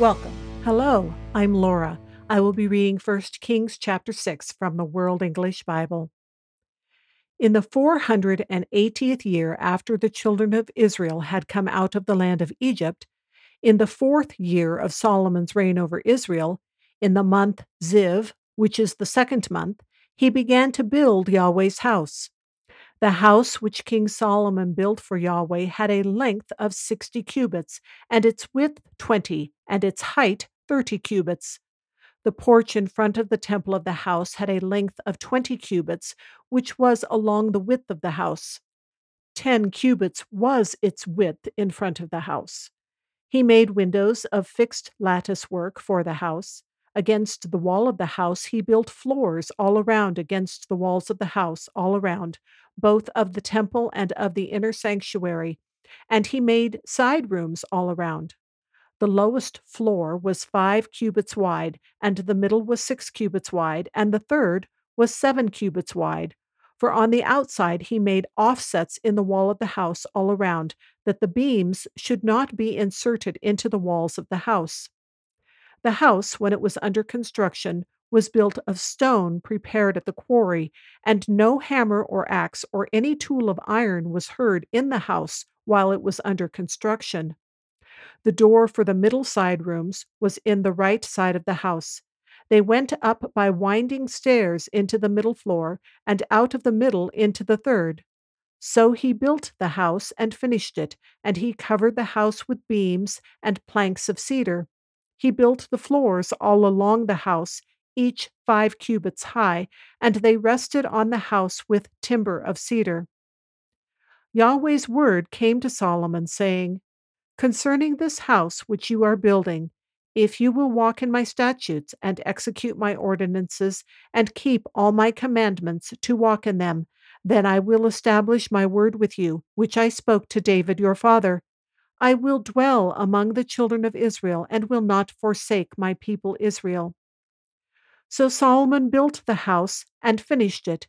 Welcome. Hello, I'm Laura. I will be reading 1 Kings chapter 6 from the World English Bible. In the 480th year after the children of Israel had come out of the land of Egypt, in the fourth year of Solomon's reign over Israel, in the month Ziv, which is the second month, he began to build Yahweh's house. The house which King Solomon built for Yahweh had a length of sixty cubits, and its width twenty, and its height thirty cubits. The porch in front of the temple of the house had a length of twenty cubits, which was along the width of the house. Ten cubits was its width in front of the house. He made windows of fixed lattice work for the house. Against the wall of the house, he built floors all around against the walls of the house, all around, both of the temple and of the inner sanctuary, and he made side rooms all around. The lowest floor was five cubits wide, and the middle was six cubits wide, and the third was seven cubits wide. For on the outside he made offsets in the wall of the house all around, that the beams should not be inserted into the walls of the house. The house, when it was under construction, was built of stone prepared at the quarry, and no hammer or axe or any tool of iron was heard in the house while it was under construction. The door for the middle side rooms was in the right side of the house. They went up by winding stairs into the middle floor, and out of the middle into the third. So he built the house and finished it, and he covered the house with beams and planks of cedar. He built the floors all along the house each five cubits high, and they rested on the house with timber of cedar. Yahweh's word came to Solomon, saying, Concerning this house which you are building, if you will walk in my statutes and execute my ordinances and keep all my commandments to walk in them, then I will establish my word with you, which I spoke to David your father. I will dwell among the children of Israel and will not forsake my people Israel. So Solomon built the house and finished it.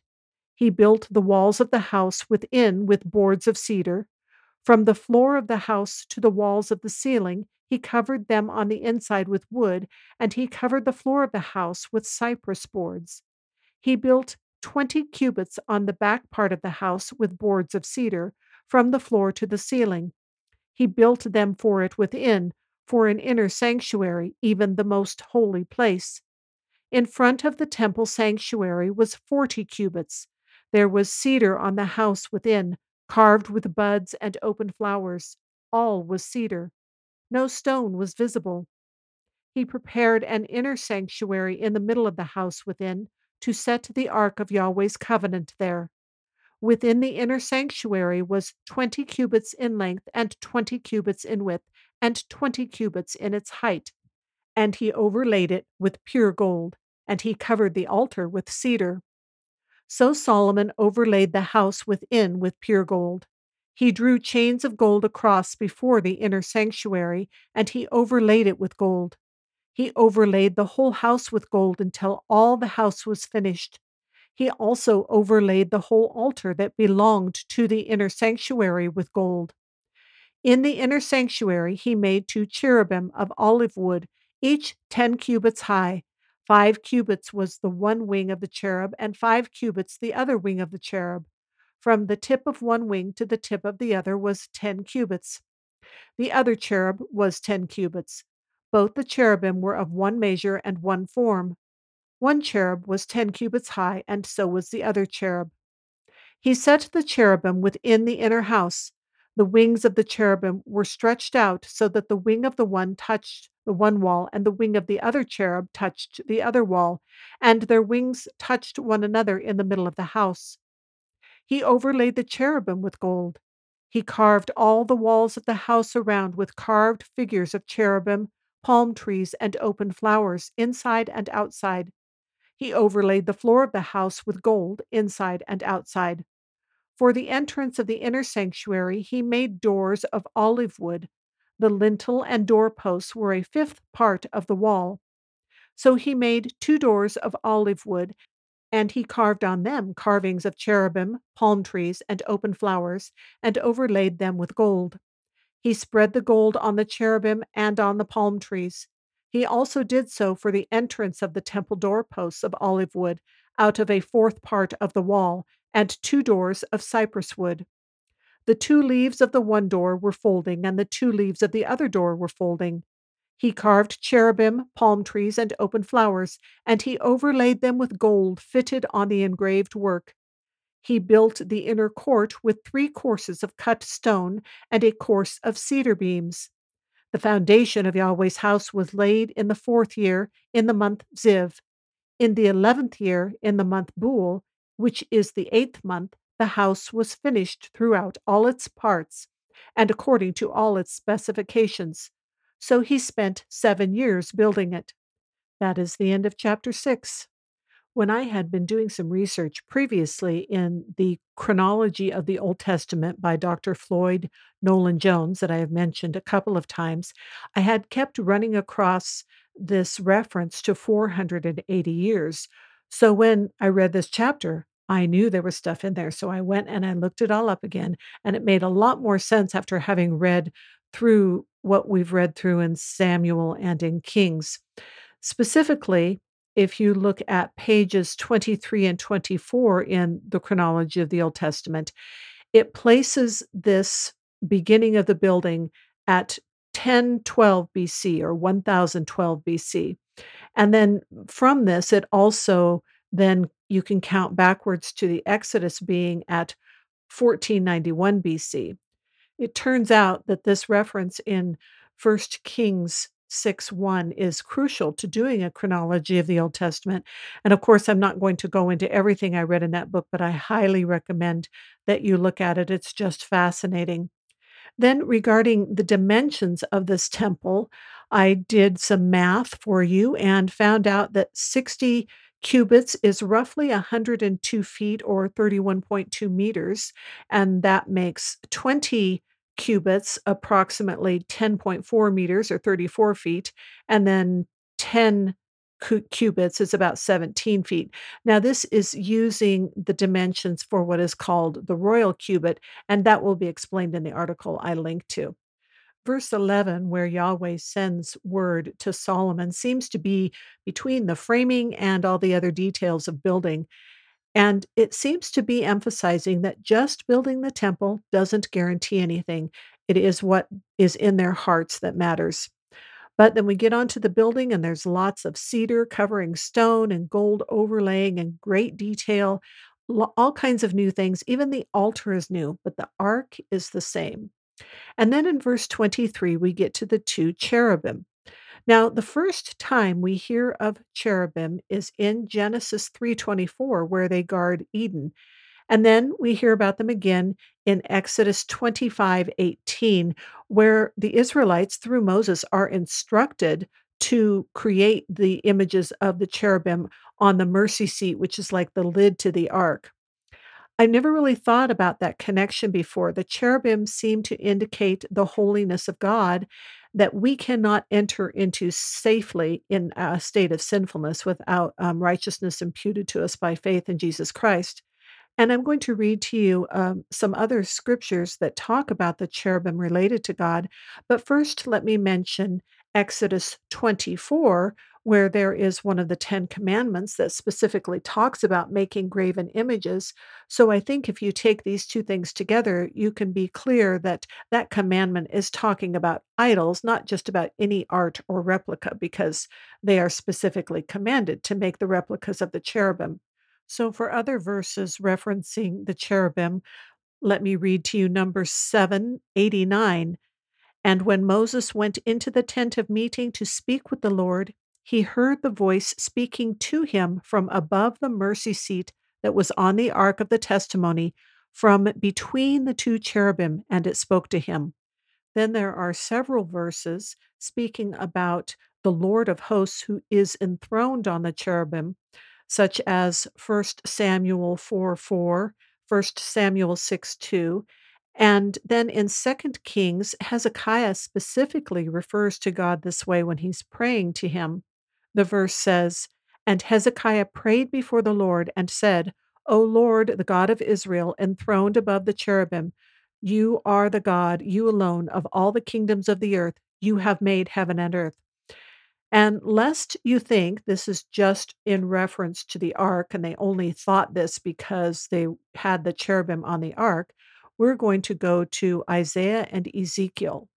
He built the walls of the house within with boards of cedar. From the floor of the house to the walls of the ceiling, he covered them on the inside with wood, and he covered the floor of the house with cypress boards. He built twenty cubits on the back part of the house with boards of cedar, from the floor to the ceiling. He built them for it within, for an inner sanctuary, even the most holy place. In front of the temple sanctuary was forty cubits. There was cedar on the house within, carved with buds and open flowers. All was cedar. No stone was visible. He prepared an inner sanctuary in the middle of the house within to set the ark of Yahweh's covenant there. Within the inner sanctuary was twenty cubits in length, and twenty cubits in width, and twenty cubits in its height and he overlaid it with pure gold, and he covered the altar with cedar. So Solomon overlaid the house within with pure gold. He drew chains of gold across before the inner sanctuary, and he overlaid it with gold. He overlaid the whole house with gold until all the house was finished. He also overlaid the whole altar that belonged to the inner sanctuary with gold. In the inner sanctuary, he made two cherubim of olive wood each ten cubits high. Five cubits was the one wing of the cherub, and five cubits the other wing of the cherub. From the tip of one wing to the tip of the other was ten cubits. The other cherub was ten cubits. Both the cherubim were of one measure and one form. One cherub was ten cubits high, and so was the other cherub. He set the cherubim within the inner house. The wings of the cherubim were stretched out so that the wing of the one touched the one wall, and the wing of the other cherub touched the other wall, and their wings touched one another in the middle of the house. He overlaid the cherubim with gold. He carved all the walls of the house around with carved figures of cherubim, palm trees, and open flowers, inside and outside. He overlaid the floor of the house with gold, inside and outside. For the entrance of the inner sanctuary, he made doors of olive wood. The lintel and doorposts were a fifth part of the wall. So he made two doors of olive wood and he carved on them carvings of cherubim, palm trees, and open flowers, and overlaid them with gold. He spread the gold on the cherubim and on the palm trees. He also did so for the entrance of the temple doorposts of olive wood, out of a fourth part of the wall, and two doors of cypress wood. The two leaves of the one door were folding, and the two leaves of the other door were folding. He carved cherubim, palm trees, and open flowers, and he overlaid them with gold fitted on the engraved work. He built the inner court with three courses of cut stone and a course of cedar beams. The foundation of Yahweh's house was laid in the fourth year, in the month Ziv. In the eleventh year, in the month Bul, which is the eighth month, the house was finished throughout all its parts and according to all its specifications. So he spent seven years building it. That is the end of chapter six. When I had been doing some research previously in the chronology of the Old Testament by Dr. Floyd Nolen Jones, that I have mentioned a couple of times, I had kept running across this reference to 480 years. So when I read this chapter, I knew there was stuff in there. So I went and I looked it all up again, and it made a lot more sense after having read through what we've read through in Samuel and in Kings. Specifically, if you look at pages 23 and 24 in the chronology of the Old Testament, it places this beginning of the building at 1012 BC or 1012 BC. And then from this, it also then you can count backwards to the Exodus being at 1491 BC. It turns out that this reference in 1 Kings 6 1 is crucial to doing a chronology of the Old Testament. And of course, I'm not going to go into everything I read in that book, but I highly recommend that you look at it. It's just fascinating. Then, regarding the dimensions of this temple, I did some math for you and found out that 60 cubits is roughly 102 feet or 31.2 meters, and that makes 20 cubits, approximately 10.4 meters or 34 feet, and then 10 cubits is about 17 feet. Now, this is using the dimensions for what is called the royal cubit, and that will be explained in the article I link to. Verse 11, where Yahweh sends word to Solomon, seems to be between the framing and all the other details of building. And it seems to be emphasizing that just building the temple doesn't guarantee anything. It is what is in their hearts that matters. But then we get onto the building, and there's lots of cedar covering stone and gold overlaying and great detail, all kinds of new things. Even the altar is new, but the ark is the same. And then in verse 23, we get to the two cherubim. Now, the first time we hear of cherubim is in Genesis 3:24 where they guard Eden. And then we hear about them again in Exodus 25:18 where the Israelites through Moses are instructed to create the images of the cherubim on the mercy seat which is like the lid to the ark. I never really thought about that connection before. The cherubim seem to indicate the holiness of God that we cannot enter into safely in a state of sinfulness without um, righteousness imputed to us by faith in Jesus Christ. And I'm going to read to you um, some other scriptures that talk about the cherubim related to God. But first, let me mention Exodus 24, where there is one of the Ten Commandments that specifically talks about making graven images. So I think if you take these two things together, you can be clear that that commandment is talking about idols, not just about any art or replica, because they are specifically commanded to make the replicas of the cherubim. So for other verses referencing the cherubim, let me read to you number 789. And when Moses went into the tent of meeting to speak with the Lord, he heard the voice speaking to him from above the mercy seat that was on the ark of the testimony, from between the two cherubim, and it spoke to him. Then there are several verses speaking about the Lord of hosts who is enthroned on the cherubim, such as 1 Samuel 4 4, 1 Samuel 6 2. And then in 2 Kings, Hezekiah specifically refers to God this way when he's praying to him. The verse says, And Hezekiah prayed before the Lord and said, O Lord, the God of Israel, enthroned above the cherubim, you are the God, you alone, of all the kingdoms of the earth. You have made heaven and earth. And lest you think this is just in reference to the ark and they only thought this because they had the cherubim on the ark, we're going to go to Isaiah and Ezekiel.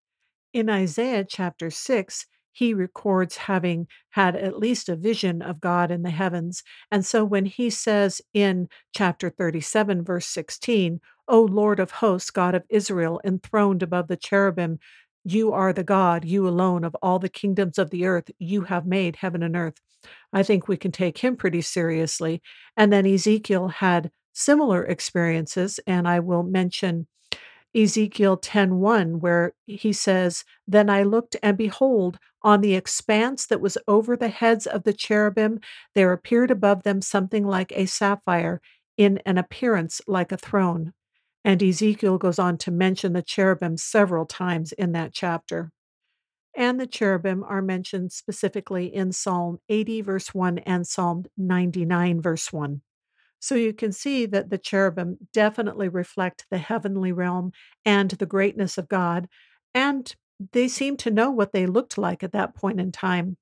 In Isaiah chapter 6, he records having had at least a vision of God in the heavens. And so when he says in chapter 37, verse 16, O Lord of hosts, God of Israel, enthroned above the cherubim, you are the God, you alone, of all the kingdoms of the earth. You have made heaven and earth. I think we can take him pretty seriously. And then Ezekiel had similar experiences, and I will mention Ezekiel 10:1 where he says, "Then I looked and behold, on the expanse that was over the heads of the cherubim, there appeared above them something like a sapphire in an appearance like a throne." And Ezekiel goes on to mention the cherubim several times in that chapter. And the cherubim are mentioned specifically in Psalm 80, verse 1, and Psalm 99, verse 1. So you can see that the cherubim definitely reflect the heavenly realm and the greatness of God, and they seem to know what they looked like at that point in time.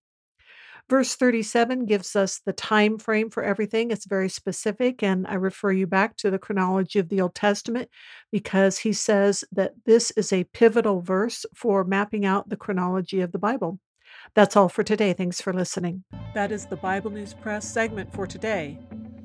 Verse 37 gives us the time frame for everything. It's very specific, and I refer you back to the chronology of the Old Testament because he says that this is a pivotal verse for mapping out the chronology of the Bible. That's all for today. Thanks for listening. That is the Bible News Press segment for today,